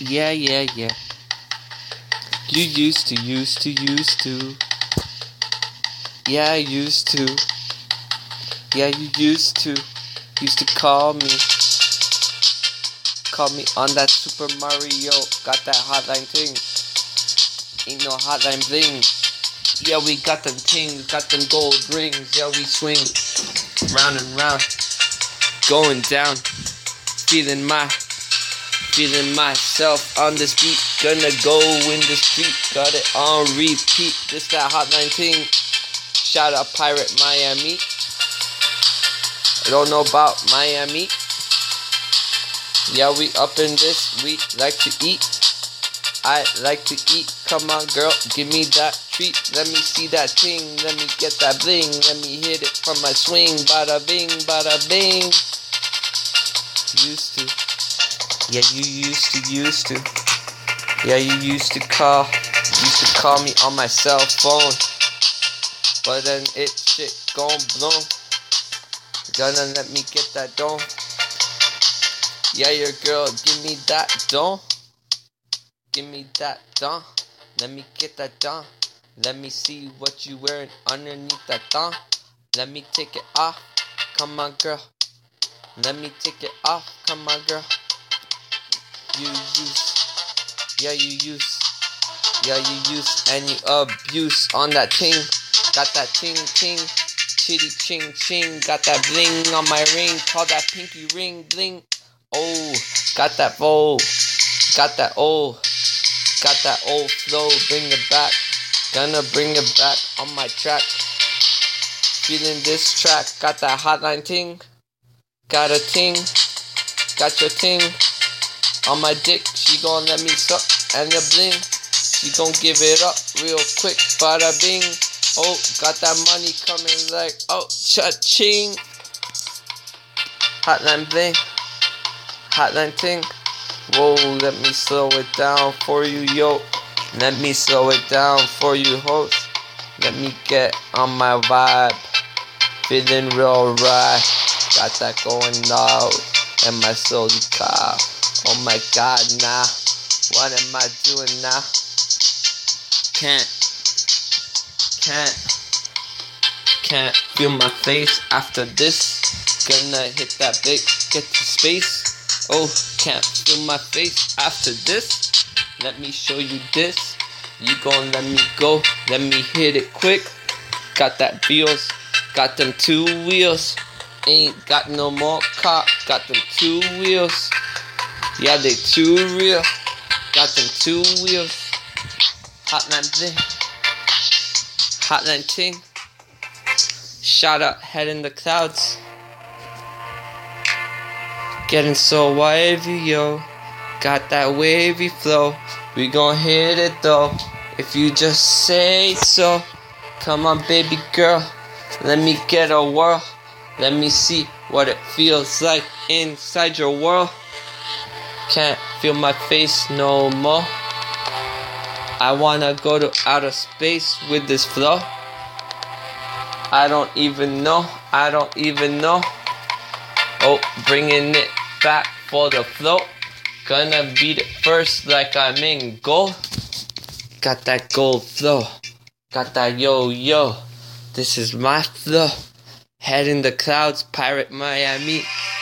Yeah, yeah, yeah. You used to, used to, used to. Yeah, I used to. Yeah, you used to. Used to call me. Call me on that Super Mario. Got that hotline thing. Ain't no hotline bling. Yeah, we got them things, got them gold rings. Yeah, we swing round and round. Going down. Feeling my Feeling myself on this beat, gonna go in the street, got it on repeat. This that Hot 19, Shout out Pirate Miami. I don't know about Miami. Yeah, we up in this. We like to eat. I like to eat. Come on, girl, give me that treat. Let me see that thing. Let me get that bling. Let me hit it from my swing. Bada bing, bada bing. Used to. Yeah, you used to, used to. Yeah, you used to call, used to call me on my cell phone. But then it shit gone blown. Gonna let me get that dome. Yeah, your girl, give me that dome. Give me that dome. Let me get that dome. Let me see what you wearing underneath that thong. Let me take it off. Come on, girl. Let me take it off. Come on, girl you use, yeah you use, yeah you use. And you abuse on that ting, got that ting ting, chitty ching ching, got that bling on my ring, call that pinky ring bling. Oh, got that bowl, got that old, got that old flow, bring it back, gonna bring it back on my track. Feeling this track, got that hotline ting, got a ting, got your ting on my dick. She gon' let me suck and the bling. She gon' give it up real quick. Bada bing. Oh, got that money coming like oh cha-ching. Hotline bling. Hotline ting. Whoa, let me slow it down for you, yo. Let me slow it down for you, host. Let me get on my vibe. Feeling real right. Got that going out. And my soul car. Oh my god, nah. What am I doing now? Can't. Can't. Can't feel my face after this. Gonna hit that big, get to space. Oh, can't feel my face after this. Let me show you this. You gon' let me go, let me hit it quick. Got that wheels, got them two wheels. Ain't got no more car, got them two wheels. Yeah, they too real. Got them two wheels. Hotline thing. Hotline ting. Shout out, head in the clouds. Getting so wavy, yo. Got that wavy flow. We gon' hit it though. If you just say so. Come on, baby girl. Let me get a whirl. Let me see what it feels like inside your world. Can't feel my face no more. I wanna go to outer space with this flow. I don't even know, I don't even know. Oh, bringing it back for the flow. Gonna beat it first like I'm in gold. Got that gold flow. Got that yo yo. This is my flow. Head in the clouds, pirate Miami.